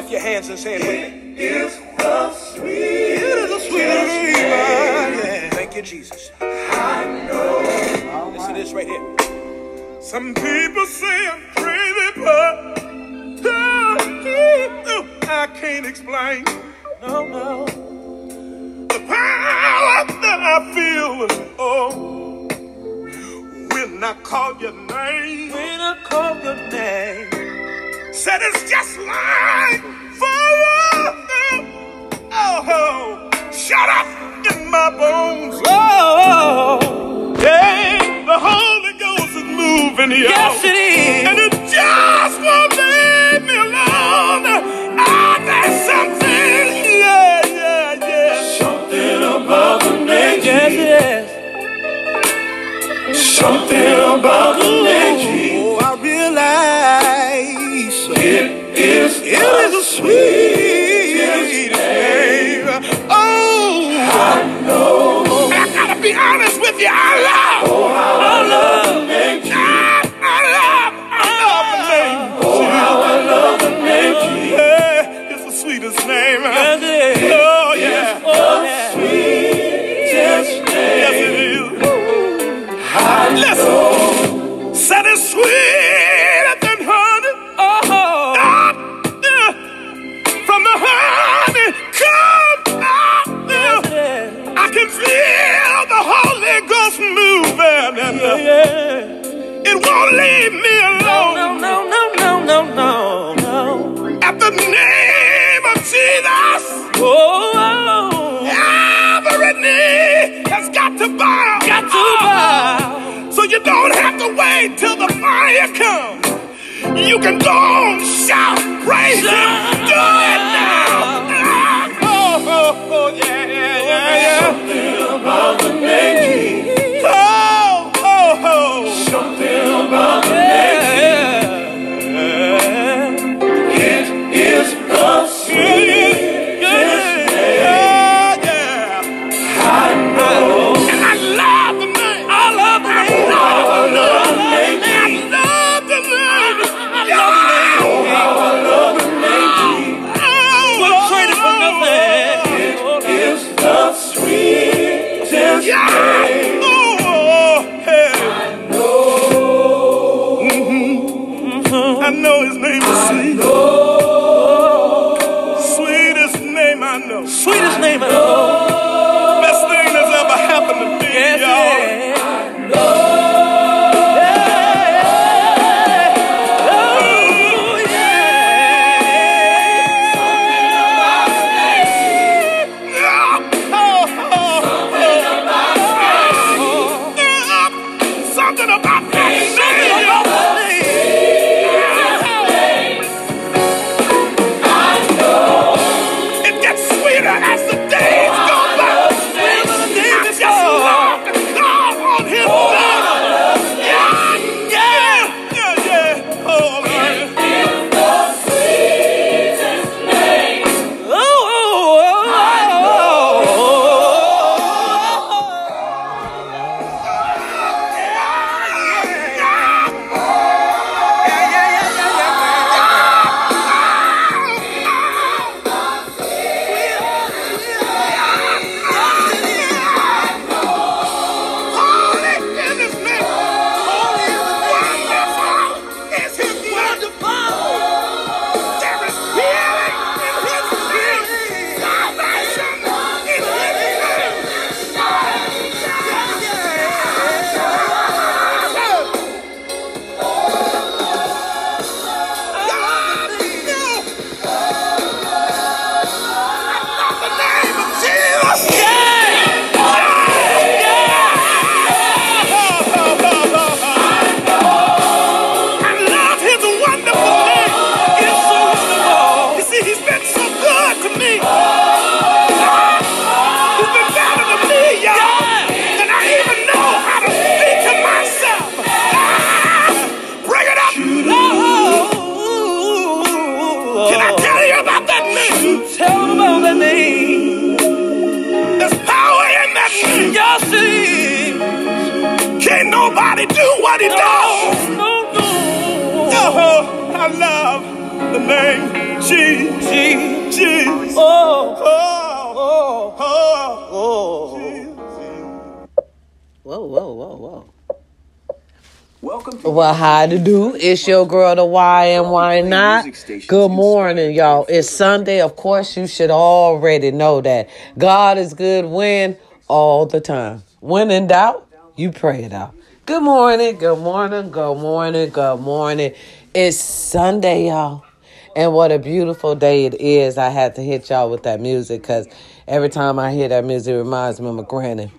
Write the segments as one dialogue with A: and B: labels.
A: lift your hands and say it, with me. It is the sweetest, sweetest. Thank you, Jesus. I know. Listen to this right here.
B: Some people say I'm crazy, but I can't explain.
A: No, no.
B: The power that I feel. Oh, when I call your name.
A: When I call your name.
B: Said it's just like fire, oh, shut up in my bones.
A: Oh,
B: hey, the Holy Ghost is moving here.
A: Yes, it is.
B: And it just won't leave me alone. Oh, there's something, yeah, yeah, yeah. Something about the name.
A: Yes, it is.
B: Something about the name. is
A: it is a sweet name. Oh,
B: I know. I gotta be honest with you. I love.
C: Well, how to do? It's your girl, the why and why not. Good morning, y'all. It's Sunday. Of course, you should already know that God is good when all the time. When in doubt, you pray it out. Good morning, good morning, good morning, good morning. It's Sunday, y'all. And what a beautiful day it is. I had to hit y'all with that music because every time I hear that music, it reminds me of my granny.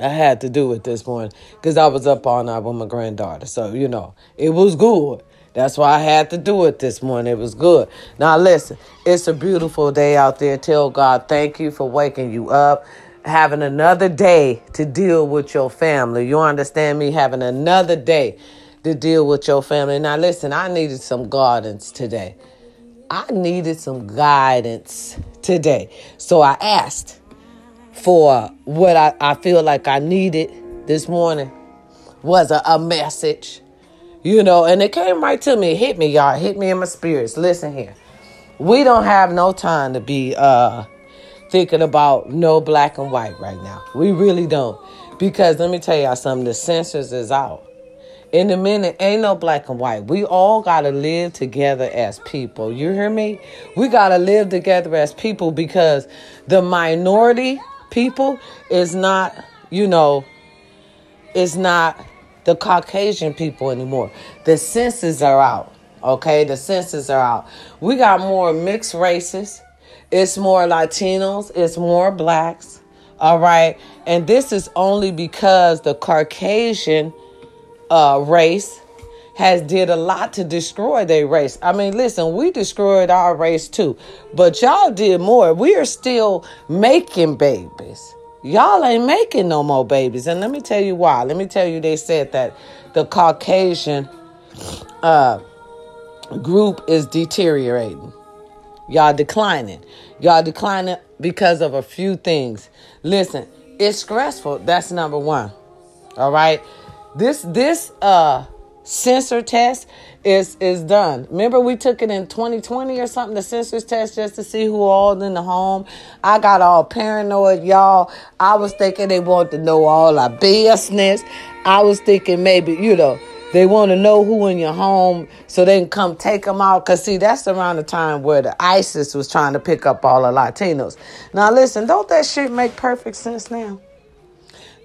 C: I had to do it this morning because I was up all night with my granddaughter. So, you know, it was good. That's why I had to do it this morning. It was good. Now, listen, it's a beautiful day out there. Tell God thank you for waking you up, having another day to deal with your family. You understand me? Having another day to deal with your family. Now, listen, I needed some guidance today. I needed some guidance today. So I asked for what I, I feel like I needed this morning was a, a message. You know, and it came right to me. It hit me, y'all. It hit me in my spirits. Listen here. We don't have no time to be uh thinking about no black and white right now. We really don't. Because let me tell y'all something, the census is out. In a minute, ain't no black and white. We all got to live together as people. You hear me? We got to live together as people because the minority people is not, you know, is not the Caucasian people anymore. The census are out. Okay, the census are out. We got more mixed races. It's more Latinos. It's more blacks. All right, and this is only because the Caucasian uh, race has did a lot to destroy their race. I mean, listen, we destroyed our race too, but y'all did more. We are still making babies. Y'all ain't making no more babies. And let me tell you why. Let me tell you, they said that the Caucasian uh, group is deteriorating. Y'all declining. Y'all declining because of a few things. Listen, it's stressful. That's number one. All right. This this uh sensor test is is done. Remember we took it in 2020 or something, the census test just to see who all in the home. I got all paranoid, y'all. I was thinking they want to know all our business. I was thinking maybe, you know, they want to know who in your home so they can come take them out. Because, see, that's around the time where the ISIS was trying to pick up all the Latinos. Now, listen, don't that shit make perfect sense now?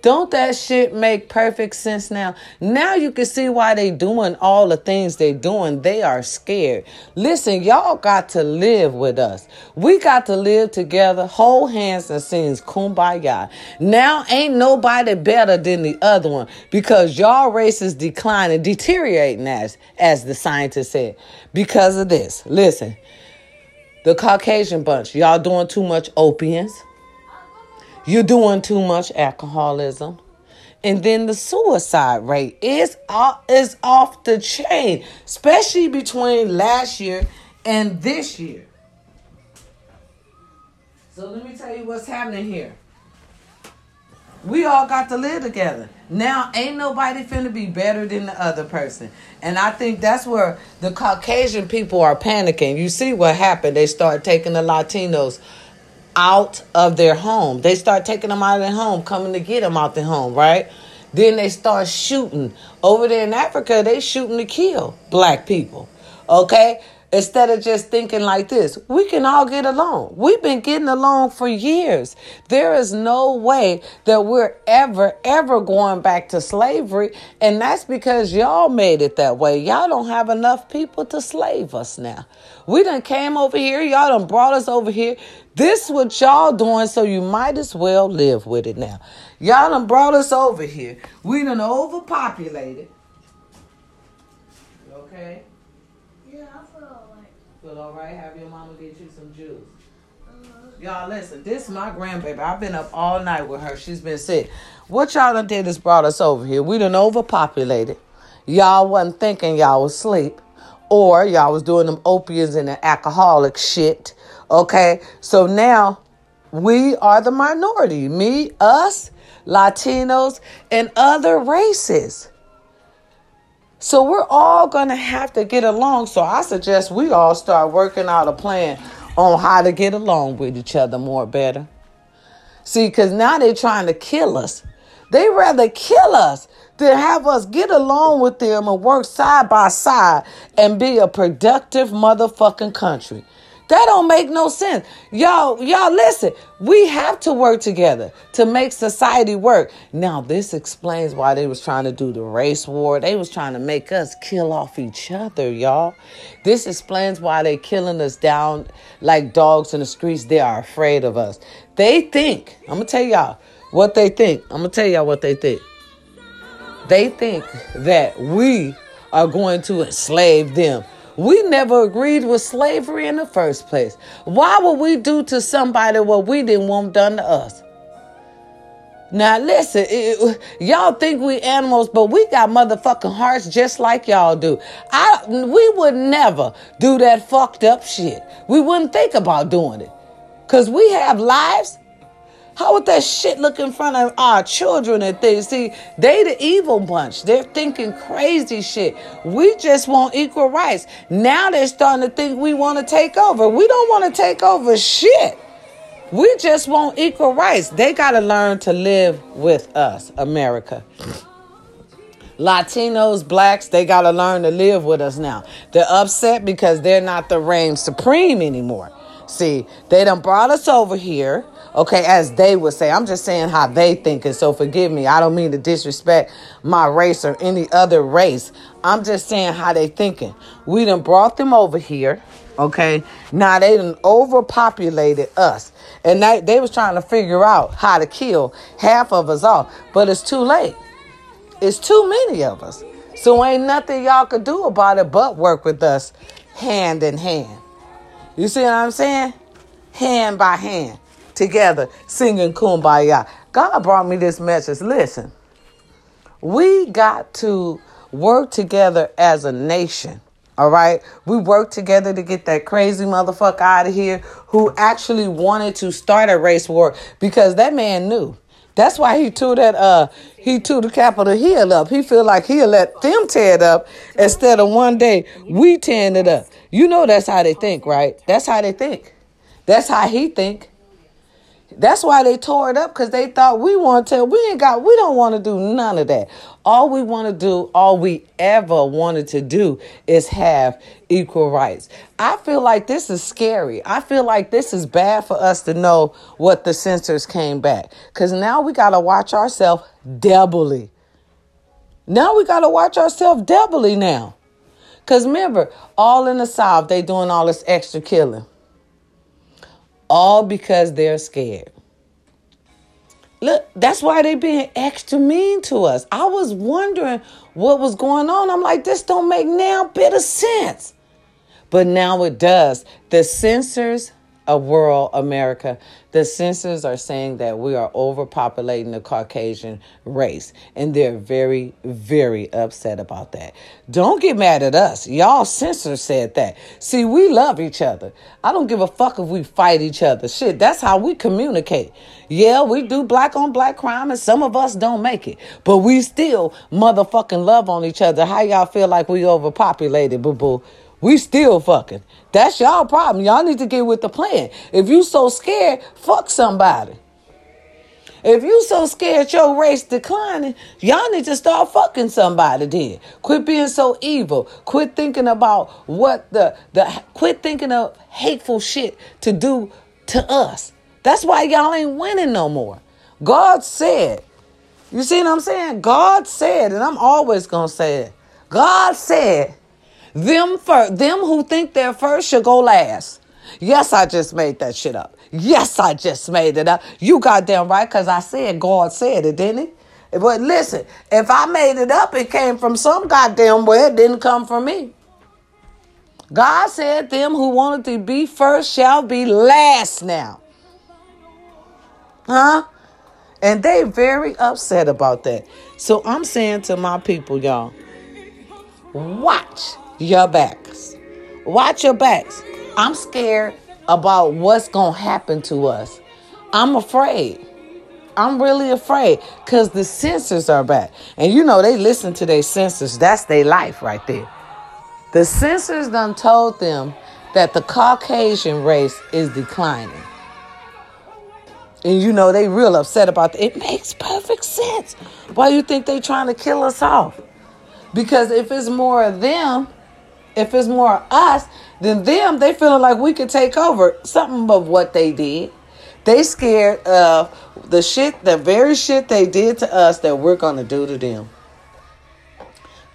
C: Don't that shit make perfect sense now? Now you can see why they doing all the things they doing. They are scared. Listen, y'all got to live with us. We got to live together, hold hands and sing kumbaya. Now ain't nobody better than the other one because y'all race is declining, deteriorating as, as the scientist said. Because of this. Listen, the Caucasian bunch, y'all doing too much opiates you're doing too much alcoholism. And then the suicide rate is off, is off the chain, especially between last year and this year. So let me tell you what's happening here. We all got to live together. Now ain't nobody finna be better than the other person. And I think that's where the Caucasian people are panicking. You see what happened. They start taking the Latinos out of their home. They start taking them out of their home, coming to get them out their home, right? Then they start shooting. Over there in Africa, they shooting to kill black people. Okay? Instead of just thinking like this, we can all get along. We've been getting along for years. There is no way that we're ever, ever going back to slavery. And that's because y'all made it that way. Y'all don't have enough people to slave us now. We done came over here. Y'all done brought us over here. This what y'all doing, so you might as well live with it now. Y'all done brought us over here. We done overpopulated.
D: Feel
C: all right? Have your mama get you some juice. Uh-huh. Y'all listen, this is my grandbaby. I've been up all night with her. She's been sick. What y'all done did is brought us over here. We done overpopulated. Y'all wasn't thinking y'all was asleep. Or y'all was doing them opiates and the alcoholic shit. Okay? So now we are the minority. Me, us, Latinos, and other races. So we're all going to have to get along. So I suggest we all start working out a plan on how to get along with each other more better. See, because now they're trying to kill us. They rather kill us than have us get along with them and work side by side and be a productive motherfucking country. That don't make no sense. Y'all, y'all listen. We have to work together to make society work. Now, this explains why they was trying to do the race war. They was trying to make us kill off each other, y'all. This explains why they killing us down like dogs in the streets. They are afraid of us. They think, I'm gonna tell y'all what they think. I'm gonna tell y'all what they think. They think that we are going to enslave them. We never agreed with slavery in the first place. Why would we do to somebody what we didn't want done to us? Now listen, it, y'all think we animals, but we got motherfucking hearts just like y'all do. I we would never do that fucked up shit. We wouldn't think about doing it. Cause we have lives how would that shit look in front of our children and things? See, they the evil bunch. They're thinking crazy shit. We just want equal rights. Now they're starting to think we want to take over. We don't want to take over shit. We just want equal rights. They got to learn to live with us, America. Latinos, blacks, they got to learn to live with us now. They're upset because they're not the reign supreme anymore. See, they done brought us over here okay, as they would say. I'm just saying how they think, and so forgive me. I don't mean to disrespect my race or any other race. I'm just saying how they thinking. We done brought them over here, okay? Now they done overpopulated us. And they, they was trying to figure out how to kill half of us off. But it's too late. It's too many of us. So ain't nothing y'all could do about it but work with us hand in hand. You see what I'm saying? Hand by hand together singing kumbaya. God brought me this message. Listen, we got to work together as a nation. All right. We work together to get that crazy motherfucker out of here who actually wanted to start a race war because that man knew. That's why he tore that uh he tore the Capitol Hill up. He feel like he'll let them tear it up instead of one day we tearing it up. You know that's how they think, right? That's how they think. That's how he think. That's why they tore it up because they thought we want to. We ain't got. We don't want to do none of that. All we want to do, all we ever wanted to do, is have equal rights. I feel like this is scary. I feel like this is bad for us to know what the census came back because now we gotta watch ourselves doubly. Now we gotta watch ourselves doubly now. Cause remember, all in the South, they doing all this extra killing all because they're scared. Look, that's why they being extra mean to us. I was wondering what was going on. I'm like, this don't make now bit of sense. But now it does. The census of world America, the census are saying that we are overpopulating the Caucasian race. And they're very, very upset about that. Don't get mad at us. Y'all census said that. See, we love each other. I don't give a fuck if we fight each other. Shit, that's how we communicate. Yeah, we do black on black crime and some of us don't make it. But we still motherfucking love on each other. How y'all feel like we overpopulated, boo boo? We still fucking. That's y'all problem. Y'all need to get with the plan. If you so scared, fuck somebody. If you so scared your race declining, y'all need to start fucking somebody then. Quit being so evil. Quit thinking about what the the quit thinking of hateful shit to do to us. That's why y'all ain't winning no more. God said. You see what I'm saying? God said, and I'm always gonna say it. God said them first, them who think they're first should go last. Yes, I just made that shit up. Yes, I just made it up. You goddamn right, because I said God said it, didn't he? But listen, if I made it up, it came from some goddamn where it didn't come from me. God said, Them who wanted to be first shall be last now. Huh? And they very upset about that. So I'm saying to my people, y'all, watch your backs. Watch your backs. I'm scared about what's going to happen to us. I'm afraid. I'm really afraid because the census are back. And you know, they listen to their census. That's their life right there. The census done told them that the Caucasian race is declining. And you know, they real upset about that. It makes perfect sense. Why you think they trying to kill us off? Because if it's more of them, if it's more us than them, they feeling like we could take over something of what they did. They scared of the shit, the very shit they did to us that we're gonna do to them.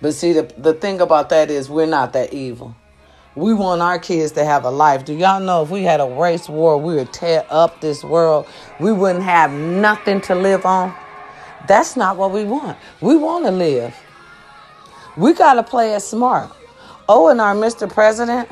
C: But see, the, the thing about that is we're not that evil. We want our kids to have a life. Do y'all know if we had a race war, we would tear up this world? We wouldn't have nothing to live on. That's not what we want. We want to live. We got to play it smart. Oh, and our Mr. President,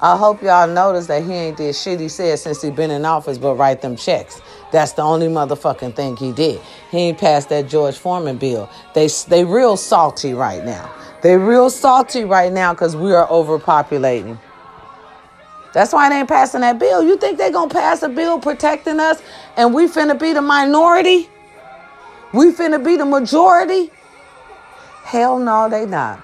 C: I hope y'all notice that he ain't did shit he said since he been in office but write them checks. That's the only motherfucking thing he did. He ain't passed that George Foreman bill. They they real salty right now. They real salty right now because we are overpopulating. That's why they ain't passing that bill. You think they gonna pass a bill protecting us and we finna be the minority? We finna be the majority? Hell no, they not.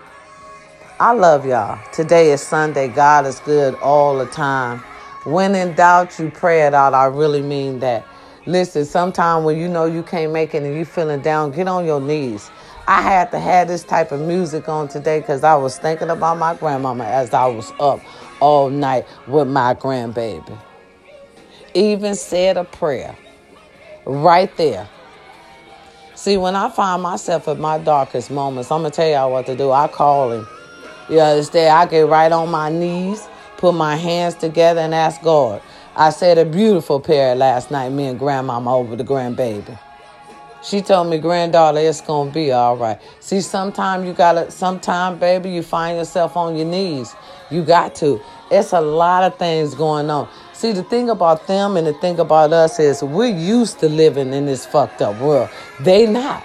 C: I love y'all. Today is Sunday. God is good all the time. When in doubt, you pray it out. I really mean that. Listen, sometime when you know you can't make it and you feeling down, get on your knees. I had to have this type of music on today because I was thinking about my grandmama as I was up all night with my grandbaby. Even said a prayer right there. See, when I find myself at my darkest moments, I'm going to tell y'all what to do. I call him. You understand? I get right on my knees, put my hands together, and ask God. I said a beautiful prayer last night, me and grandmama over the grandbaby. She told me, granddaughter, it's gonna be all right. See, sometime you gotta, sometime, baby, you find yourself on your knees. You got to. It's a lot of things going on. See, the thing about them and the thing about us is we're used to living in this fucked up world. They not.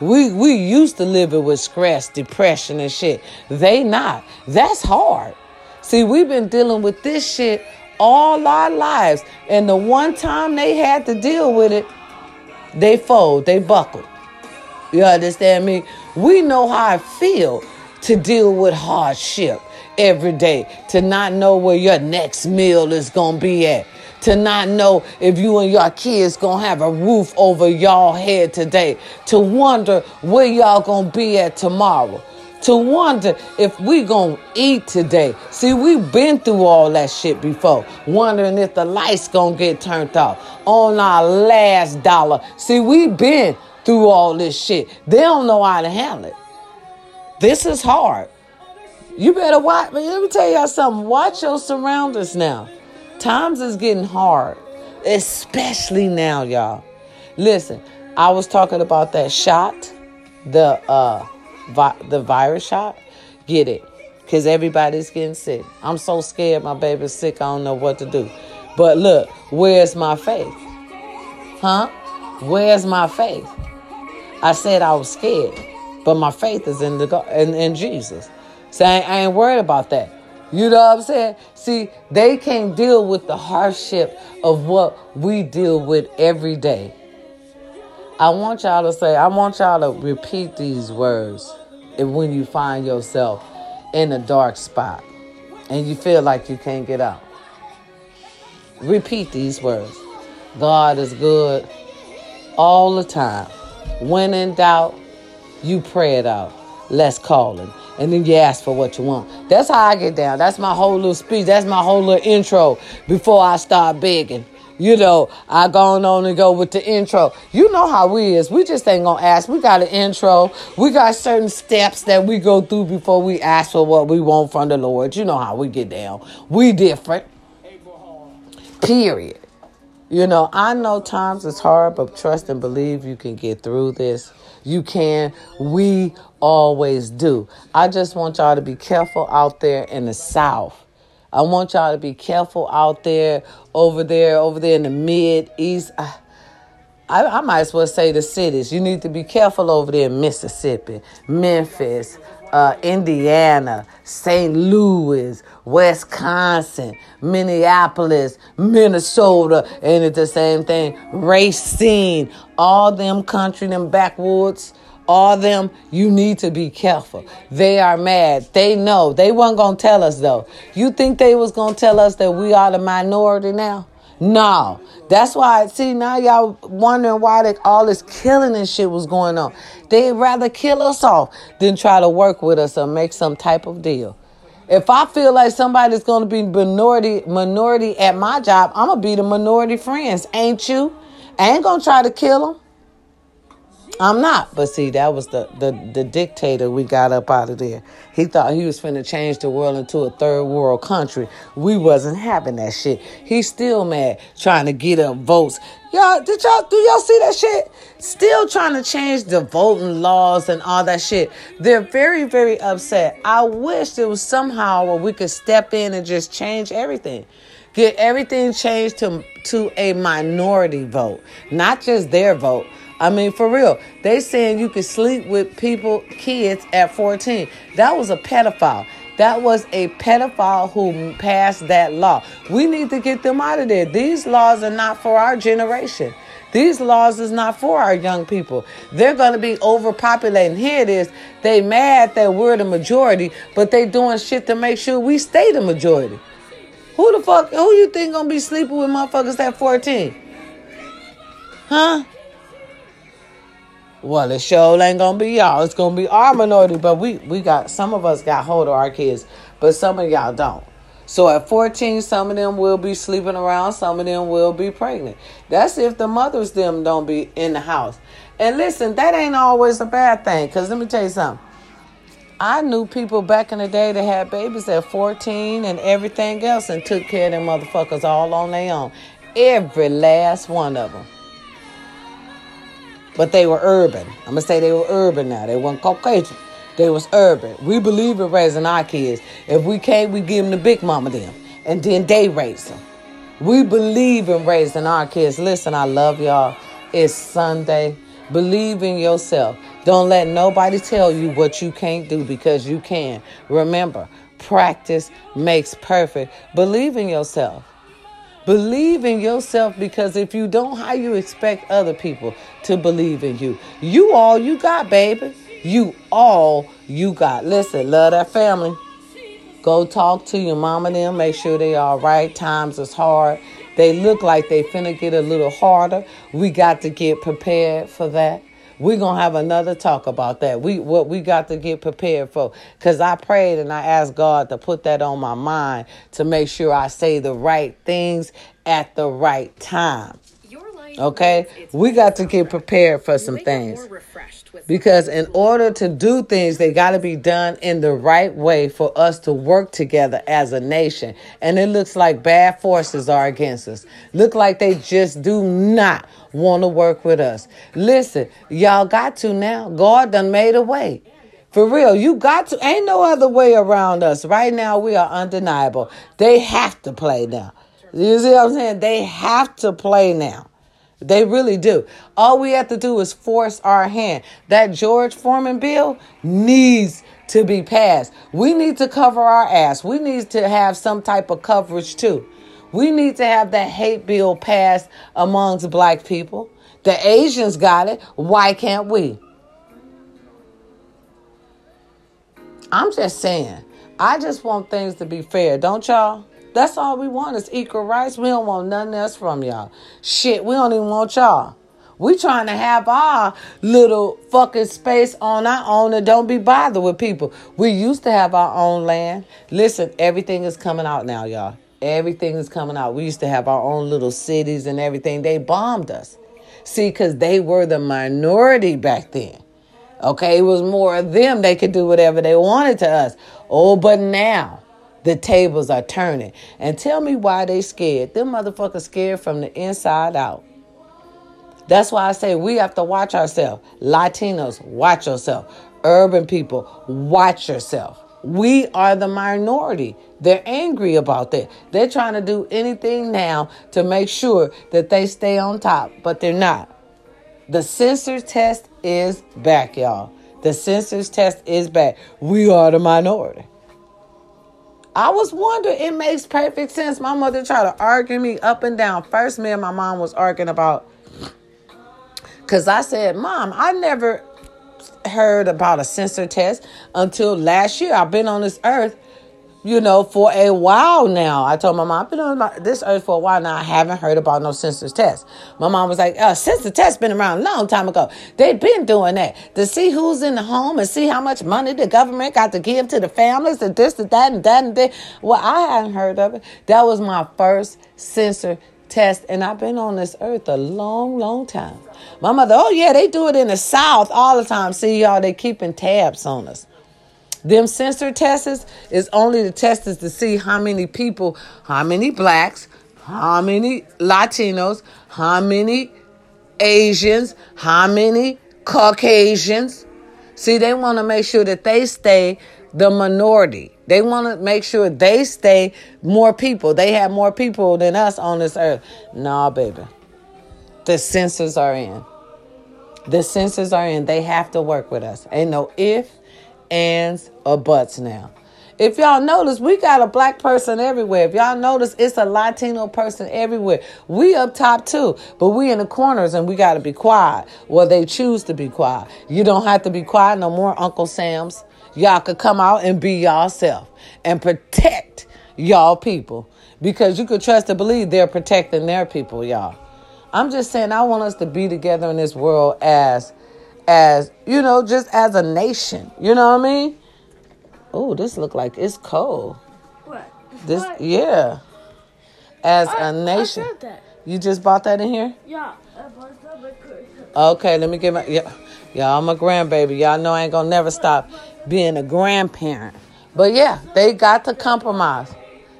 C: We we used to living with stress, depression, and shit. They not. That's hard. See, we've been dealing with this shit all our lives, and the one time they had to deal with it, they fold, they buckle. You understand me? We know how I feel to deal with hardship every day, to not know where your next meal is gonna be at to not know if you and your kids gonna have a roof over y'all head today, to wonder where y'all gonna be at tomorrow, to wonder if we gonna eat today. See, we've been through all that shit before, wondering if the lights gonna get turned off on our last dollar. See, we've been through all this shit. They don't know how to handle it. This is hard. You better watch. Let me tell y'all something. Watch your surroundings now. Times is getting hard, especially now, y'all. Listen, I was talking about that shot, the uh, vi- the virus shot. Get it, cause everybody's getting sick. I'm so scared. My baby's sick. I don't know what to do. But look, where's my faith? Huh? Where's my faith? I said I was scared, but my faith is in the God, in, in Jesus. So I, I ain't worried about that. You know what I'm saying? See, they can't deal with the hardship of what we deal with every day. I want y'all to say, I want y'all to repeat these words when you find yourself in a dark spot and you feel like you can't get out. Repeat these words God is good all the time. When in doubt, you pray it out. Let's call him and then you ask for what you want. That's how I get down. That's my whole little speech. That's my whole little intro before I start begging. You know, I go on and go with the intro. You know how we is. We just ain't gonna ask. We got an intro. We got certain steps that we go through before we ask for what we want from the Lord. You know how we get down. We different. Period. You know, I know times is hard, but trust and believe you can get through this. You can. We always do. I just want y'all to be careful out there in the South. I want y'all to be careful out there, over there, over there in the Mid East. I, I, might as well say the cities. You need to be careful over there in Mississippi, Memphis, uh, Indiana, St. Louis, Wisconsin, Minneapolis, Minnesota, and it's the same thing. Racine, all them country, them backwoods, all them, you need to be careful. They are mad. They know. They weren't gonna tell us though. You think they was gonna tell us that we are the minority now? No. That's why, see, now y'all wondering why they, all this killing and shit was going on. They'd rather kill us off than try to work with us or make some type of deal. If I feel like somebody's going to be minority minority at my job, I'm to be the minority friends, ain't you? I ain't to try to kill them. I'm not. But see, that was the, the, the dictator we got up out of there. He thought he was finna change the world into a third world country. We wasn't having that shit. He's still mad trying to get up votes. Y'all, did y'all do y'all see that shit? Still trying to change the voting laws and all that shit. They're very, very upset. I wish there was somehow where we could step in and just change everything. Get everything changed to to a minority vote, not just their vote I mean, for real. They saying you can sleep with people, kids at 14. That was a pedophile. That was a pedophile who passed that law. We need to get them out of there. These laws are not for our generation. These laws is not for our young people. They're going to be overpopulating. Here it is. They mad that we're the majority, but they doing shit to make sure we stay the majority. Who the fuck, who you think going to be sleeping with motherfuckers at 14? Huh? Well, it sure ain't gonna be y'all. It's gonna be our minority, but we we got some of us got hold of our kids, but some of y'all don't. So at 14, some of them will be sleeping around, some of them will be pregnant. That's if the mothers them don't be in the house. And listen, that ain't always a bad thing. Cause let me tell you something. I knew people back in the day that had babies at 14 and everything else and took care of them motherfuckers all on their own. Every last one of them but they were urban. I'm gonna say they were urban now. They weren't Caucasian. They was urban. We believe in raising our kids. If we can't, we give them the big mama them, and then they raise them. We believe in raising our kids. Listen, I love y'all. It's Sunday. Believe in yourself. Don't let nobody tell you what you can't do because you can. Remember, practice makes perfect. Believe in yourself. Believe in yourself because if you don't, how you expect other people to believe in you? You all you got, baby. You all you got. Listen, love that family. Go talk to your mama and them. Make sure they all right. Times is hard. They look like they finna get a little harder. We got to get prepared for that. We're gonna have another talk about that. We what we got to get prepared for. Cause I prayed and I asked God to put that on my mind to make sure I say the right things at the right time. Okay? We got to get prepared for some things. Because in order to do things, they got to be done in the right way for us to work together as a nation. And it looks like bad forces are against us. Look like they just do not want to work with us. Listen, y'all got to now. God done made a way. For real, you got to. Ain't no other way around us. Right now, we are undeniable. They have to play now. You see what I'm saying? They have to play now. They really do. All we have to do is force our hand. That George Foreman bill needs to be passed. We need to cover our ass. We need to have some type of coverage too. We need to have that hate bill passed amongst black people. The Asians got it. Why can't we? I'm just saying. I just want things to be fair, don't y'all? That's all we want is equal rights. We don't want nothing else from y'all. Shit, we don't even want y'all. We trying to have our little fucking space on our own and don't be bothered with people. We used to have our own land. Listen, everything is coming out now, y'all. Everything is coming out. We used to have our own little cities and everything. They bombed us. See, because they were the minority back then. Okay, it was more of them. They could do whatever they wanted to us. Oh, but now the tables are turning. And tell me why they scared. Them motherfuckers scared from the inside out. That's why I say we have to watch ourselves. Latinos, watch yourself. Urban people, watch yourself. We are the minority. They're angry about that. They're trying to do anything now to make sure that they stay on top, but they're not. The census test is back, y'all. The census test is back. We are the minority. I was wondering, it makes perfect sense. My mother tried to argue me up and down. First, me and my mom was arguing about, because I said, Mom, I never heard about a sensor test until last year. I've been on this earth you know, for a while now. I told my mom, I've been on this earth for a while now. I haven't heard about no census test. My mom was like, uh, census test been around a long time ago. They've been doing that to see who's in the home and see how much money the government got to give to the families and this and that and that and that. Well, I hadn't heard of it. That was my first census test, and I've been on this earth a long, long time. My mother, oh yeah, they do it in the South all the time. See y'all, they keeping tabs on us. Them census tests is only the test is to see how many people, how many blacks, how many Latinos, how many Asians, how many Caucasians. See, they want to make sure that they stay the minority. They want to make sure they stay more people. They have more people than us on this earth. Nah, baby. The census are in. The census are in. They have to work with us. Ain't no if, ands, or buts now. If y'all notice, we got a black person everywhere. If y'all notice, it's a Latino person everywhere. We up top too, but we in the corners and we got to be quiet. Well, they choose to be quiet. You don't have to be quiet no more, Uncle Sam's. Y'all could come out and be yourself and protect y'all people because you could trust to believe they're protecting their people, y'all. I'm just saying, I want us to be together in this world as as you know, just as a nation. You know what I mean? Oh, this look like it's cold.
D: What?
C: This
D: What?
C: yeah. As
D: I-
C: a nation.
D: I said that.
C: You just bought that in here?
D: Yeah. I bought that
C: Okay, let me get my yeah. Y'all, I'm a grandbaby. Y'all know I ain't gonna never stop being a grandparent. But yeah, they got to compromise.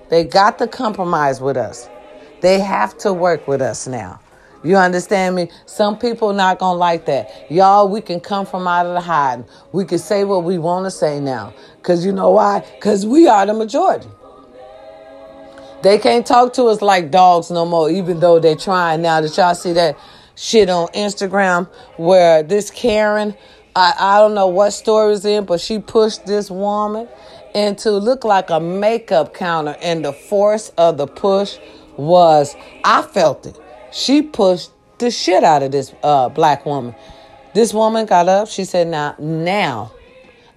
C: They got to compromise with us. They have to work with us now. You understand me? Some people not gonna like that. Y'all, we can come from out of the hiding. We can say what we want to say now. Cause you know why? Cause we are the majority. They can't talk to us like dogs no more, even though they're trying now. Did y'all see that shit on Instagram where this Karen, I, I don't know what store is in, but she pushed this woman into look like a makeup counter, and the force of the push was I felt it. She pushed the shit out of this uh, black woman. This woman got up. She said, "Now, now,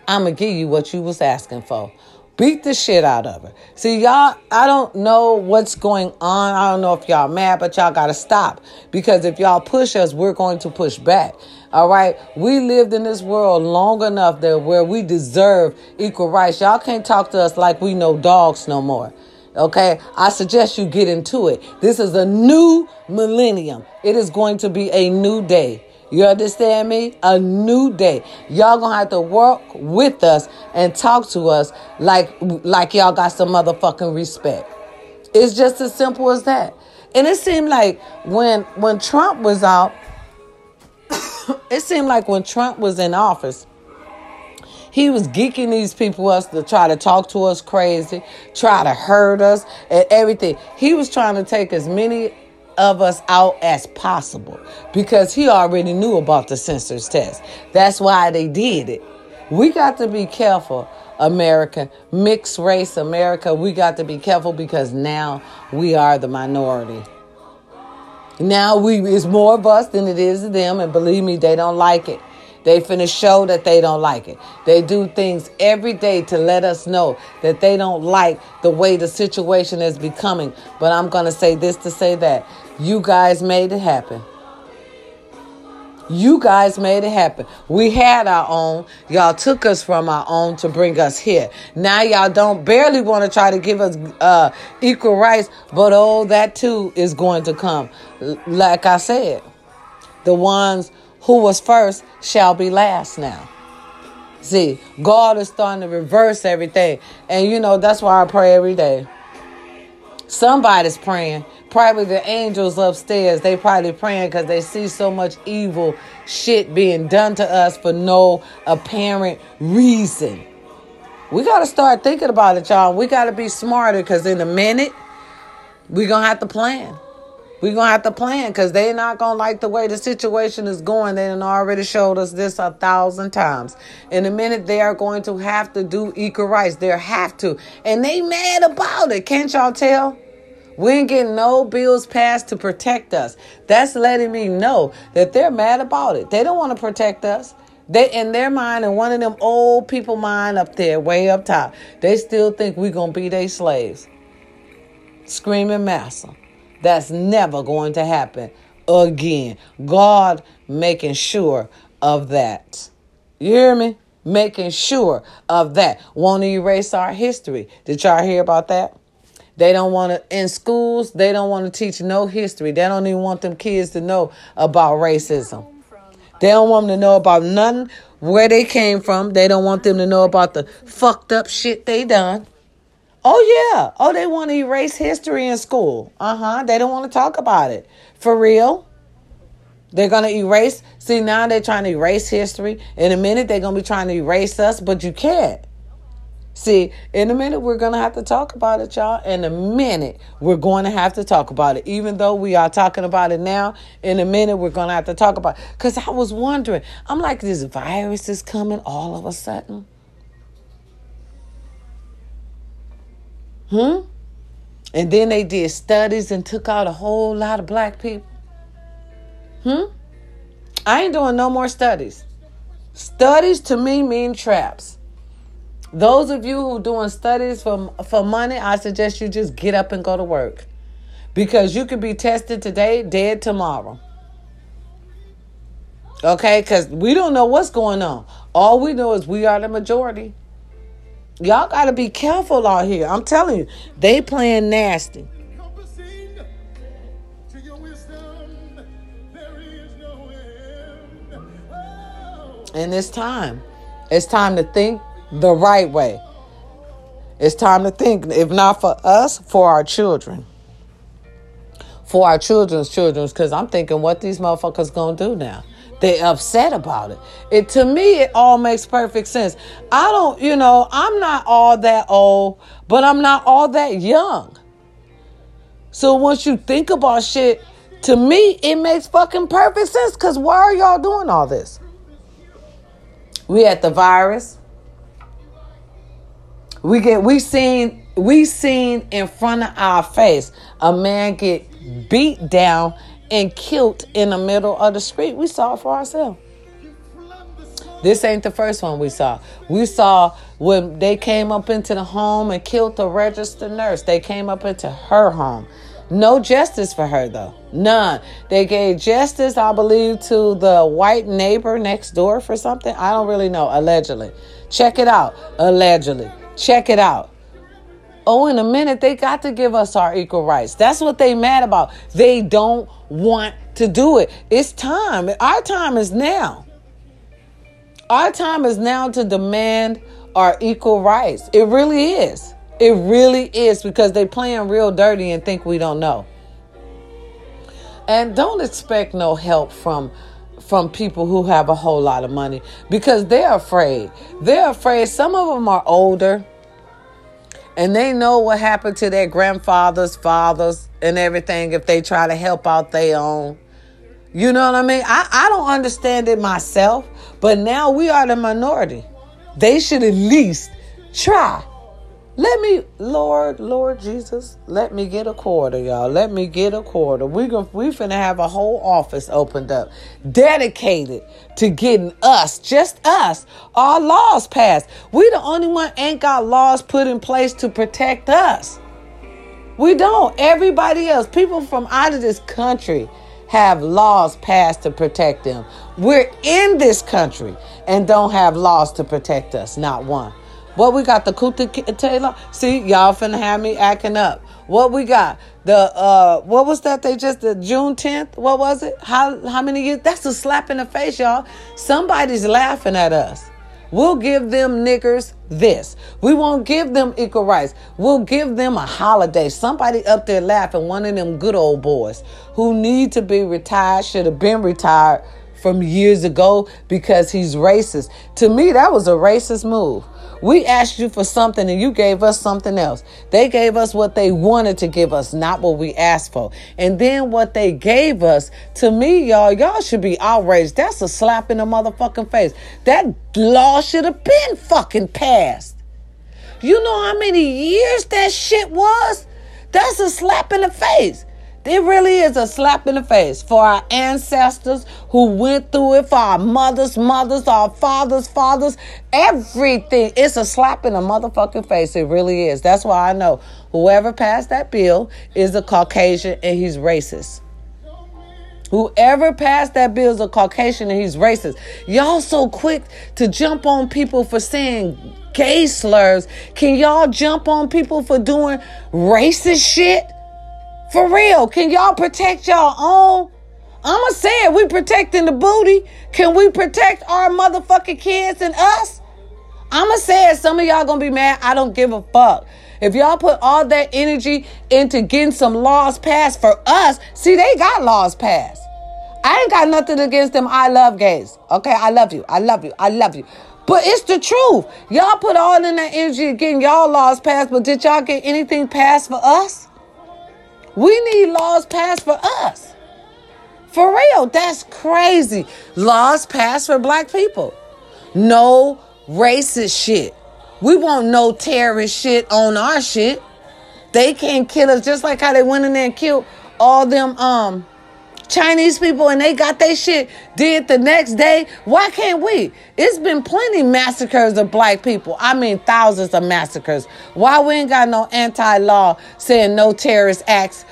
C: I'm gonna give you what you was asking for." Beat the shit out of her. See, y'all, I don't know what's going on. I don't know if y'all mad, but y'all gotta stop. Because if y'all push us, we're going to push back. All right. We lived in this world long enough that where we deserve equal rights. Y'all can't talk to us like we know dogs no more. Okay, I suggest you get into it. This is a new millennium. It is going to be a new day. You understand me? A new day. Y'all gonna have to work with us and talk to us like like y'all got some motherfucking respect. It's just as simple as that. And it seemed like when when Trump was out, it seemed like when Trump was in office, he was geeking these people us to try to talk to us crazy, try to hurt us, and everything. He was trying to take as many of us out as possible because he already knew about the census test. That's why they did it. We got to be careful, America, mixed race America. We got to be careful because now we are the minority. Now we it's more of us than it is of them, and believe me, they don't like it. They finna show that they don't like it. They do things every day to let us know that they don't like the way the situation is becoming. But I'm gonna say this to say that you guys made it happen. You guys made it happen. We had our own. Y'all took us from our own to bring us here. Now y'all don't barely want to try to give us uh, equal rights, but oh, that too is going to come. Like I said, the ones who was first shall be last now. See, God is starting to reverse everything. And you know, that's why I pray every day. Somebody's praying. Probably the angels upstairs. They probably praying because they see so much evil shit being done to us for no apparent reason. We got to start thinking about it, y'all. We got to be smarter because in a minute, we're going to have to plan. We're gonna have to plan because they're not gonna like the way the situation is going. They done already showed us this a thousand times. In a minute, they are going to have to do equal rights. They have to. And they mad about it. Can't y'all tell? We ain't getting no bills passed to protect us. That's letting me know that they're mad about it. They don't want to protect us. They in their mind and one of them old people mind up there, way up top, they still think we gonna be their slaves. Screaming massa. That's never going to happen again. God making sure of that. You hear me? Making sure of that. Want to erase our history. Did y'all hear about that? They don't want to, in schools, they don't want to teach no history. They don't even want them kids to know about racism. They don't want them to know about nothing, where they came from. They don't want them to know about the fucked up shit they done. Oh, yeah. Oh, they want to erase history in school. Uh huh. They don't want to talk about it. For real. They're to erase. See, now they're trying to erase history. In a minute, they're to be trying to erase us, but you can't. See, in a minute, we're to have to talk about it, y'all. In a minute, we're going to have to talk about it. Even though we are talking about it now, in a minute, we're to have to talk about it. Because I was wondering, I'm like, this virus is coming all of a sudden. Hmm? And then they did studies and took out a whole lot of black people. Hmm? I ain't doing no more studies. Studies to me mean traps. Those of you who doing studies for for money, I suggest you just get up and go to work. Because you could be tested today, dead tomorrow. Okay, because we don't know what's going on. All we know is we are the majority. Y'all got to be careful out here. I'm telling you, they playing nasty. And it's time. It's time to think the right way. It's time to think, if not for us, for our children. For our children's children, because I'm thinking what these motherfuckers gonna do now. They upset about it. It to me, it all makes perfect sense. I don't, you know, I'm not all that old, but I'm not all that young. So once you think about shit, to me, it makes fucking perfect sense. Cause why are y'all doing all this? We at the virus. We get we seen we seen in front of our face a man get beat down and killed in the middle of the street. We saw it for ourselves. This ain't the first one we saw. We saw when they came up into the home and killed the registered nurse. They came up into her home. No justice for her though. None. They gave justice, I believe, to the white neighbor next door for something. I don't really know. Allegedly. Check it out. Allegedly. Check it out. Oh, in a minute, they got to give us our equal rights. That's what they mad about. They don't want to do it. It's time. Our time is now. Our time is now to demand our equal rights. It really is. It really is because they playing real dirty and think we don't know. And don't expect no help from from people who have a whole lot of money because they're afraid. They're afraid. Some of them are older and they know what happened to their grandfathers, fathers, and everything if they try to help out their own. You know what I mean? I, I don't understand it myself, but now we are the minority. They should at least try. Let me, Lord, Lord Jesus, let me get a quarter, y'all. Let me get a quarter. We gonna we finna have a whole office opened up, dedicated to getting us, just us, our laws passed. We the only one ain't got laws put in place to protect us. We don't. Everybody else, people from out of this country, have laws passed to protect them. We're in this country and don't have laws to protect us. Not one. What we got? The Kunta Taylor. See, y'all finna have me acting up. What we got? The uh, what was that? They just the Juneteenth. What was it? How how many years? That's a slap in the face, y'all. Somebody's laughing at us. We'll give them niggers this. We won't give them equal rights. We'll give them a holiday. Somebody up there laughing, one of them good old boys who need to be retired, should have been retired from years ago because he's racist. To me, that was a racist move. We asked you for something and you gave us something else. They gave us what they wanted to give us, not what we asked for. And then what they gave us, to me, y'all, y'all should be outraged. That's a slap in the motherfucking face. That law should have been fucking passed. You know how many years that shit was? That's a slap in the face. It really is a slap in the face for our ancestors who went through it, for our mothers, mothers, our fathers, fathers, everything. It's a slap in the motherfucking face. It really is. That's why I know whoever passed that bill is a Caucasian and he's racist. Whoever passed that bill is a Caucasian and he's racist. Y'all so quick to jump on people for saying gay slurs. Can y'all jump on people for doing racist shit? For real, can y'all protect y'all own? I'ma say it, we protecting the booty. Can we protect our motherfucking kids and us? I'ma say it, some of y'all gonna be mad. I don't give a fuck. If y'all put all that energy into getting some laws passed for us, see, they got laws passed. I ain't got nothing against them. I love gays. Okay, I love you. I love you. I love you. But it's the truth. Y'all put all in that energy getting y'all laws passed, but did y'all get anything passed for us? We need laws passed for us. For real, that's crazy. Laws passed for black people. No racist shit. We want no terrorist shit on our shit. They can't kill us just like how they went in there and killed all them um Chinese people and they got their shit did the next day. Why can't we? It's been plenty massacres of black people. I mean thousands of massacres. Why we ain't got no anti-law saying no terrorist acts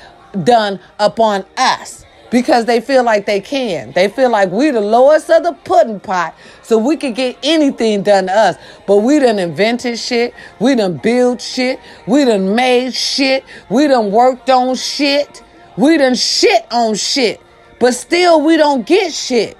C: done upon us? Because they feel like they can. They feel like we the lowest of the pudding pot, so we can get anything done to us. But we done invented shit. We done built shit. We done made shit. We done worked on shit. We done shit on shit. But still, we don't get shit.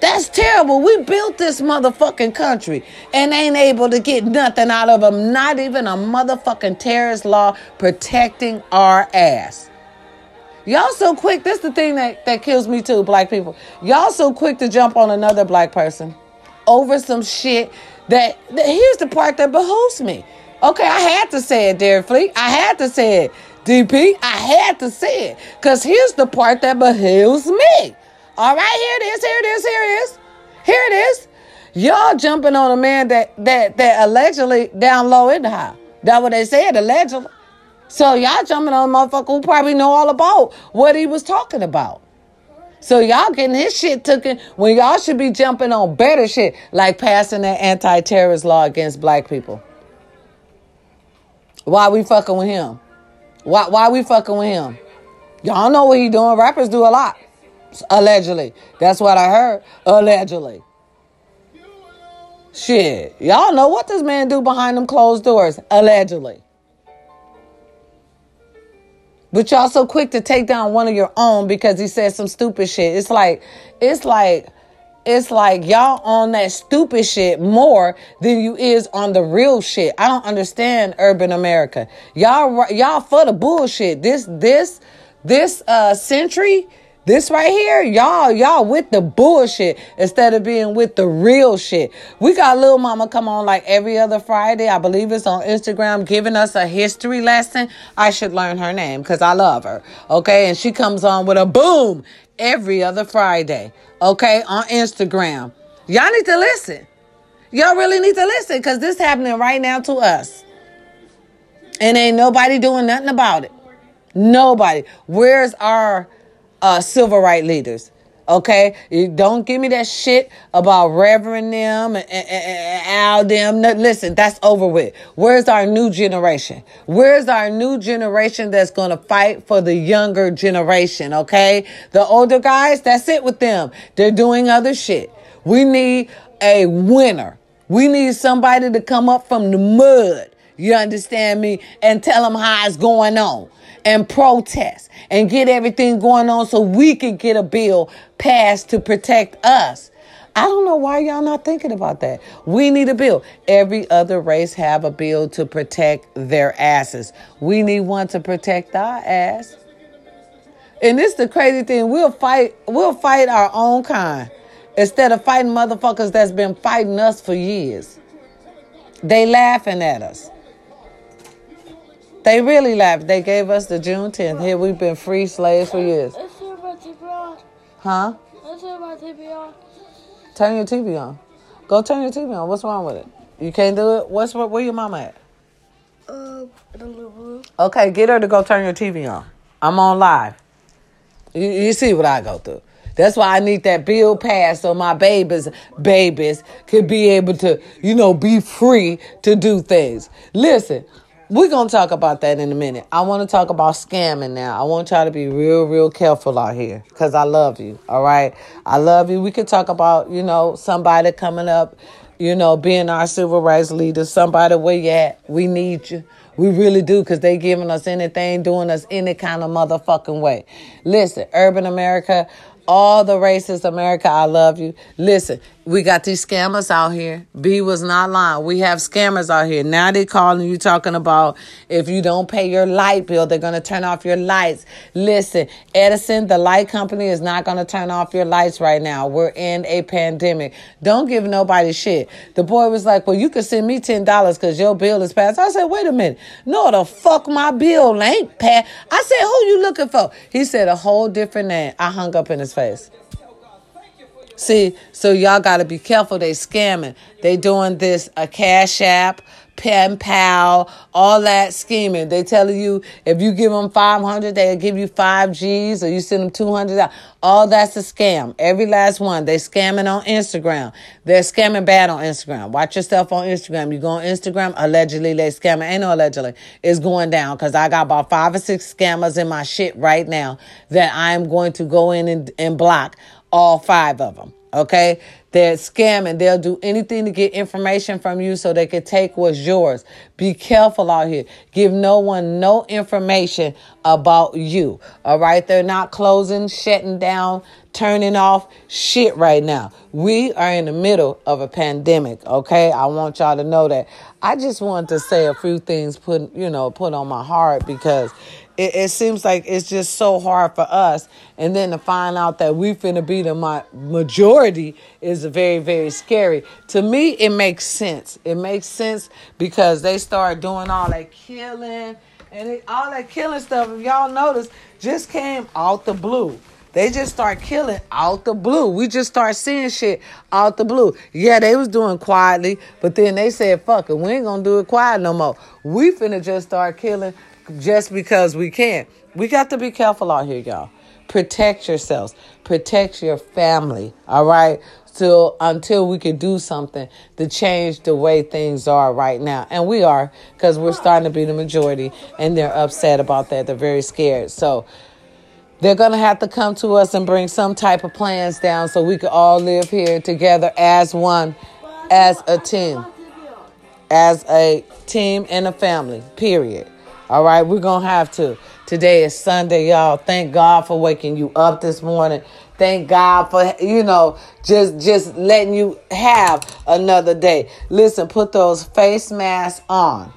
C: That's terrible. We built this motherfucking country and ain't able to get nothing out of them. Not even a motherfucking terrorist law protecting our ass. Y'all so quick. That's the thing that, that kills me too, black people. Y'all so quick to jump on another black person over some shit that, that here's the part that behooves me. Okay, I had to say it, Derek Fleet. I had to say it. DP, I had to say it. Because here's the part that behooves me. All right, here it is, here it is, here it is. Here it is. Y'all jumping on a man that that that allegedly down low in the house. That's what they said, allegedly. So y'all jumping on a motherfucker who probably know all about what he was talking about. So y'all getting his shit taken when y'all should be jumping on better shit, like passing that anti-terrorist law against black people. Why we fucking with him? Why why we fucking with him? Y'all know what he doing. Rappers do a lot. Allegedly. That's what I heard. Allegedly. Shit. Y'all know what this man do behind them closed doors. Allegedly. But y'all so quick to take down one of your own because he said some stupid shit. It's like, it's like, it's like y'all on that stupid shit more than you is on the real shit. I don't understand urban America. Y'all y'all for the bullshit. This this this uh century, this right here, y'all y'all with the bullshit instead of being with the real shit. We got little mama come on like every other Friday. I believe it's on Instagram giving us a history lesson. I should learn her name cuz I love her. Okay? And she comes on with a boom every other Friday, okay, on Instagram. Y'all need to listen. Y'all really need to listen because this happening right now to us. And ain't nobody doing nothing about it. Nobody. Where's our uh, civil rights leaders? Okay, don't give me that shit about Reverend them and, and, and Al them. No, listen, that's over with. Where's our new generation? Where's our new generation that's gonna fight for the younger generation? Okay, the older guys, that's it with them. They're doing other shit. We need a winner. We need somebody to come up from the mud. You understand me? And tell them how it's going on and protest and get everything going on so we can get a bill passed to protect us. I don't know why y'all not thinking about that. We need a bill. Every other race have a bill to protect their asses. We need one to protect our ass. And this the crazy thing. We'll fight, we'll fight our own kind instead of fighting motherfuckers that's been fighting us for years. They laughing at us. They really laughed. They gave us the Juneteenth. Here we've been free slaves for years.
D: Let's turn my TV on.
C: Huh?
D: Let's turn my TV on.
C: Turn your TV on. Go turn your TV on. What's wrong with it? You can't do it? What's where your mama at?
D: Uh, the little blue.
C: Okay, get her to go turn your TV on. I'm on live. You, you see what I go through. That's why I need that bill passed so my babies, babies could be able to, you know, be free to do things. Listen, we're going to talk about that in a minute. I want to talk about scamming now. I want y'all to be real, real careful out here because I love you. All right. I love you. We could talk about, you know, somebody coming up, you know, being our civil rights leader, somebody where you at. We need you. We really do because they giving us anything, doing us any kind of motherfucking way. Listen, urban America, all the racist America, I love you. Listen, we got these scammers out here. B was not lying. We have scammers out here. Now they calling you talking about if you don't pay your light bill, they're going to turn off your lights. Listen, Edison, the light company is not going to turn off your lights right now. We're in a pandemic. Don't give nobody shit. The boy was like, well, you could send me $10 because your bill is passed. I said, wait a minute. No, the fuck my bill ain't passed. I said, who you looking for? He said a whole different name. I hung up in his face. See, so y'all got to be careful. They scamming. They doing this a cash app, PayPal, all that scheming. They telling you if you give them five hundred, they'll give you five G's, or you send them two hundred. All that's a scam. Every last one. They scamming on Instagram. They're scamming bad on Instagram. Watch yourself on Instagram. You go on Instagram. Allegedly, they scamming. Ain't no allegedly. It's going down because I got about five or six scammers in my shit right now that I'm going to go in and, and block all five of them. Okay. They're scamming. They'll do anything to get information from you so they can take what's yours. Be careful out here. Give no one no information about you. All right. They're not closing, shutting down, turning off shit right now. We are in the middle of a pandemic. Okay. I want y'all to know that. I just wanted to say a few things put, you know, put on my heart because it, it, seems like it's just so hard for us. And then to find out that we finna be the ma- majority is very, very scary. To me, it makes sense. It makes sense because they start doing all that killing and it, all that killing stuff. If y'all notice, just came out the blue. They just start killing out the blue. We just start seeing shit out the blue. Yeah, they was doing quietly, but then they said, fuck it, we ain't gonna do it quiet no more. We finna just start killing just because we can. We got to be careful out here, y'all. Protect yourselves. Protect your family. All right. Till until we can do something to change the way things are right now, and we are because we're starting to be the majority, and they're upset about that. They're very scared. So they're gonna have to come to us and bring some type of plans down so we can all live here together as one, as a team, as a team and a family. Period. All right, we're going to have to. Today is Sunday, y'all. Thank God for waking you up this morning. Thank God for, you know, just just letting you have another day. Listen, put those face masks on.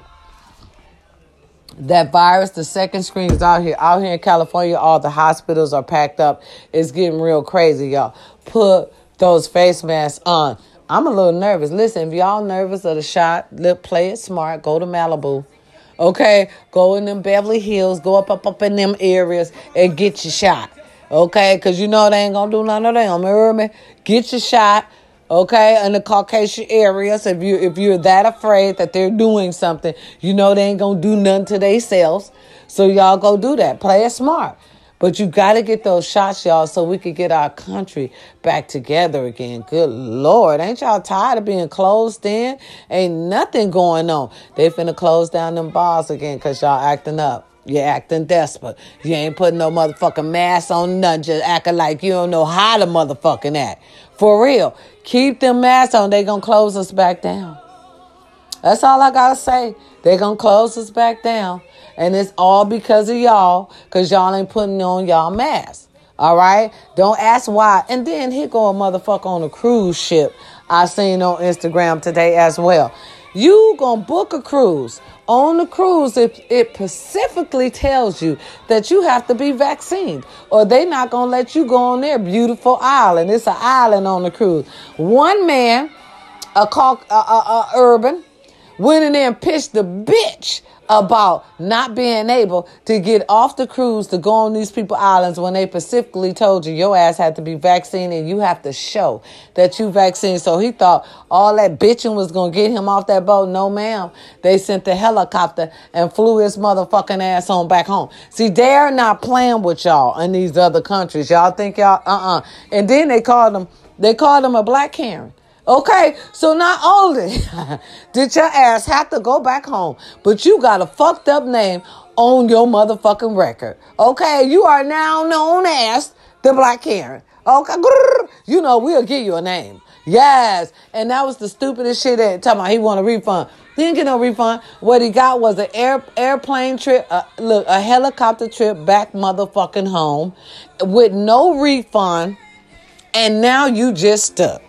C: That virus, the second screen is out here. Out here in California, all the hospitals are packed up. It's getting real crazy, y'all. Put those face masks on. I'm a little nervous. Listen, if y'all nervous of the shot, look, play it smart. Go to Malibu Okay, go in them Beverly Hills, go up, up, up in them areas and get your shot. Okay, because you know they ain't gonna do none of them. Hear me? Get your shot. Okay, in the Caucasian areas, if you if you're that afraid that they're doing something, you know they ain't gonna do nothing to themselves. So y'all go do that. Play it smart. But you got to get those shots, y'all, so we could get our country back together again. Good Lord. Ain't y'all tired of being closed in? Ain't nothing going on. They finna close down them bars again because y'all acting up. You're acting desperate. You ain't putting no motherfucking mask on nothing. Just acting like you don't know how to motherfucking act. For real. Keep them masks on. They gonna close us back down. That's all I gotta say. They gonna close us back down. And it's all because of y'all, because y'all ain't putting on y'all mask. All right? Don't ask why. And then here go a motherfucker on a cruise ship I seen on Instagram today as well. You gonna book a cruise. On the cruise, it, it specifically tells you that you have to be vaccinated, or they not gonna let you go on their beautiful island. It's an island on the cruise. One man, a, a, a, a urban, went in there and pitched the bitch about not being able to get off the cruise to go on these people islands when they specifically told you your ass had to be vaccinated and you have to show that you vaccinated. So he thought all that bitching was gonna get him off that boat. No, ma'am. They sent the helicopter and flew his motherfucking ass on back home. See, they're not playing with y'all in these other countries. Y'all think y'all uh uh And then they called him they called him a black Karen. Okay, so not only did your ass have to go back home, but you got a fucked up name on your motherfucking record. Okay, you are now known as the Black Karen. Okay, you know we'll give you a name. Yes, and that was the stupidest shit. That talking about he want a refund. He didn't get no refund. What he got was an air airplane trip, uh, look, a helicopter trip back motherfucking home, with no refund, and now you just stuck.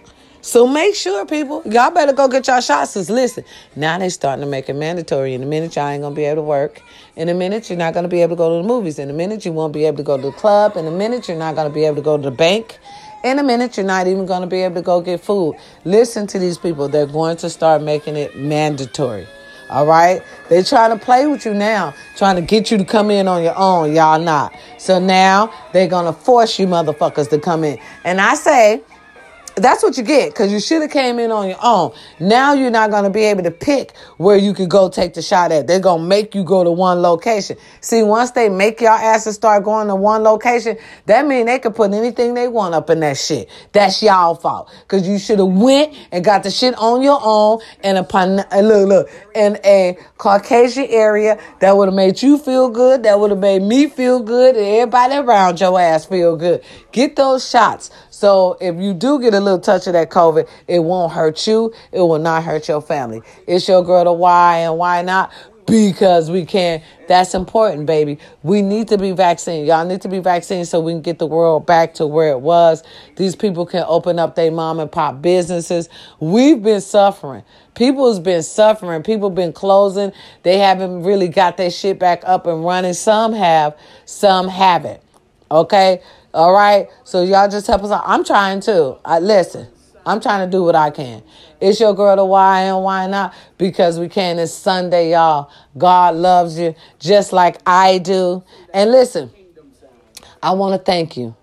C: So make sure, people, y'all better go get y'all shots. Cause listen, now they starting to make it mandatory. In a minute, y'all ain't gonna be able to work. In a minute, you're not gonna be able to go to the movies. In a minute, you won't be able to go to the club. In a minute, you're not gonna be able to go to the bank. In a minute, you're not even gonna be able to go get food. Listen to these people. They're going to start making it mandatory. All right? They're trying to play with you now, trying to get you to come in on your own. Y'all not. So now they're going to force you motherfuckers to come in. And I say, that's what you get because you should have came in on your own. Now you're not going to be able to pick where you could go take the shot at. They're going to make you go to one location. See, once they make y'all asses start going to one location, that means they can put anything they want up in that shit. That's y'all fault because you should have went and got the shit on your own in a look look in a Caucasian area that would have made you feel good. That would have made me feel good, and everybody around your ass feel good. Get those shots. So if you do get a little touch of that COVID, it won't hurt you. It will not hurt your family. It's your girl to why and why not? Because we can. That's important, baby. We need to be vaccinated. Y'all need to be vaccinated so we can get the world back to where it was. These people can open up their mom and pop businesses. We've been suffering. People's been suffering. People been closing. They haven't really got their shit back up and running. Some have, some haven't. Okay? All right. So y'all just help us out. I'm trying to. I listen. I'm trying to do what I can. It's your girl to why and why not? Because we can. It's Sunday, y'all. God loves you just like I do. And listen, I want to thank you.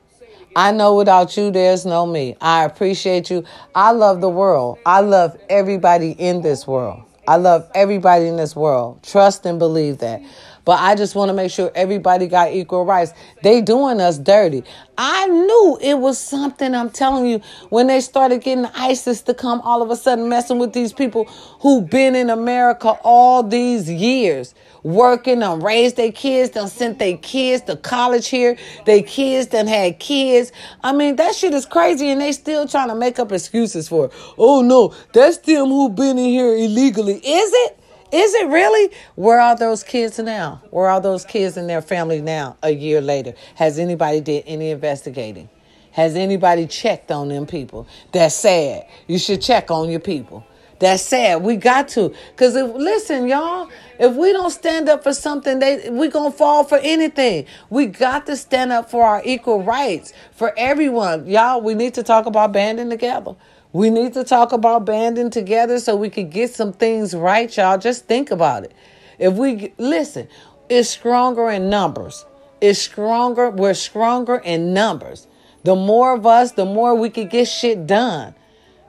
C: I know without you, there's no me. I appreciate you. I love the world. I love everybody in this world. I love everybody in this world. Trust and believe that. But I just want to make sure everybody got equal rights. They doing us dirty. I knew it was something, I'm telling you, when they started getting ISIS to come all of a sudden messing with these people who've been in America all these years, working and raised their kids, done sent their kids to college here, their kids done had kids. I mean, that shit is crazy and they still trying to make up excuses for it. Oh no, that's them who been in here illegally. Is it? Is it really? Where are those kids now? Where are those kids and their family now a year later? Has anybody did any investigating? Has anybody checked on them people? That's sad. You should check on your people. That's sad. We got to. Cause if listen, y'all, if we don't stand up for something, they we gonna fall for anything. We got to stand up for our equal rights for everyone. Y'all, we need to talk about banding together. We need to talk about banding together so we could get some things right, y'all. Just think about it. If we listen, it's stronger in numbers. It's stronger. We're stronger in numbers. The more of us, the more we could get shit done.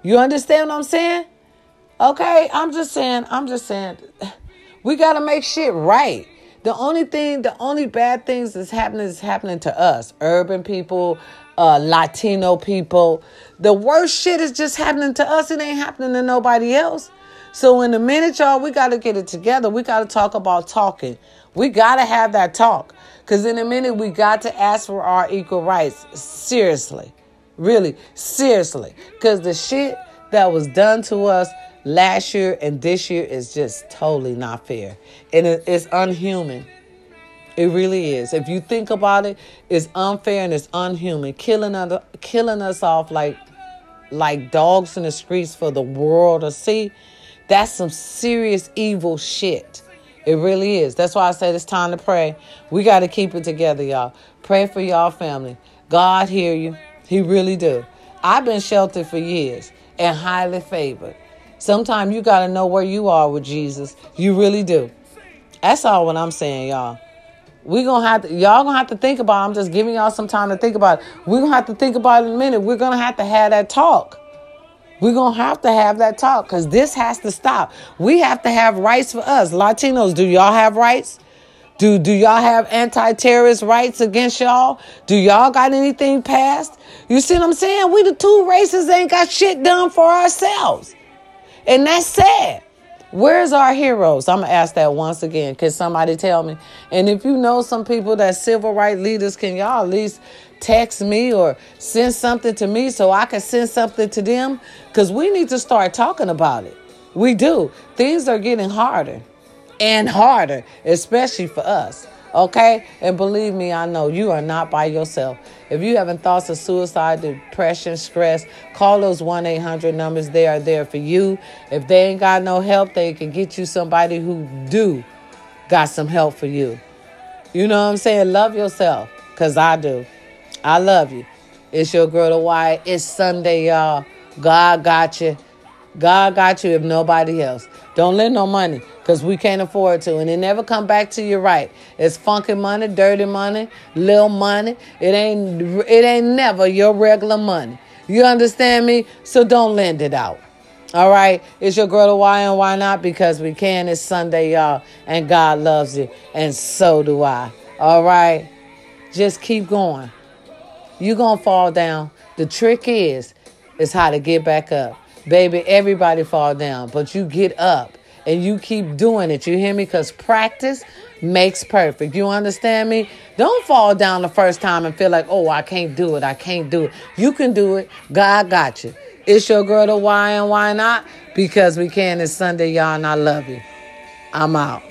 C: You understand what I'm saying? Okay, I'm just saying, I'm just saying, we got to make shit right. The only thing, the only bad things that's happening is happening to us, urban people, uh, Latino people. The worst shit is just happening to us. It ain't happening to nobody else. So in a minute, y'all, we got to get it together. We got to talk about talking. We got to have that talk. Because in a minute, we got to ask for our equal rights. Seriously. Really. Seriously. Because the shit that was done to us last year and this year is just totally not fair. And it's unhuman. It really is. If you think about it, it's unfair and it's unhuman. Killing us, killing us off like like dogs in the streets for the world to see. That's some serious evil shit. It really is. That's why I said it's time to pray. We got to keep it together, y'all. Pray for y'all family. God hear you. He really do. I've been sheltered for years and highly favored. Sometimes you got to know where you are with Jesus. You really do. That's all what I'm saying, y'all. We're gonna have to y'all gonna have to think about it. I'm just giving y'all some time to think about it. We're gonna have to think about it in a minute. We're gonna have to have that talk. We're gonna have to have that talk because this has to stop. We have to have rights for us. Latinos, do y'all have rights? Do do y'all have anti-terrorist rights against y'all? Do y'all got anything passed? You see what I'm saying? We the two races ain't got shit done for ourselves. And that's sad. Where's our heroes? I'm gonna ask that once again. Can somebody tell me? And if you know some people that civil rights leaders, can y'all at least text me or send something to me so I can send something to them? Because we need to start talking about it. We do. Things are getting harder and harder, especially for us. Okay? And believe me, I know you are not by yourself. If you having thoughts of suicide, depression, stress, call those 1 800 numbers. They are there for you. If they ain't got no help, they can get you somebody who do got some help for you. You know what I'm saying? Love yourself, because I do. I love you. It's your girl, The Why. It's Sunday, y'all. God got you. God got you if nobody else. Don't lend no money because we can't afford to. And it never come back to you right. It's funky money, dirty money, little money. It ain't it ain't never your regular money. You understand me? So don't lend it out. All right. It's your girl, The Why and Why Not? Because we can. It's Sunday, y'all. And God loves you. And so do I. All right. Just keep going. You're going to fall down. The trick is, is how to get back up. Baby, everybody fall down, but you get up and you keep doing it. You hear me? Because practice makes perfect. You understand me? Don't fall down the first time and feel like, oh, I can't do it. I can't do it. You can do it. God got you. It's your girl, The Why and Why Not? Because we can. It's Sunday, y'all, and I love you. I'm out.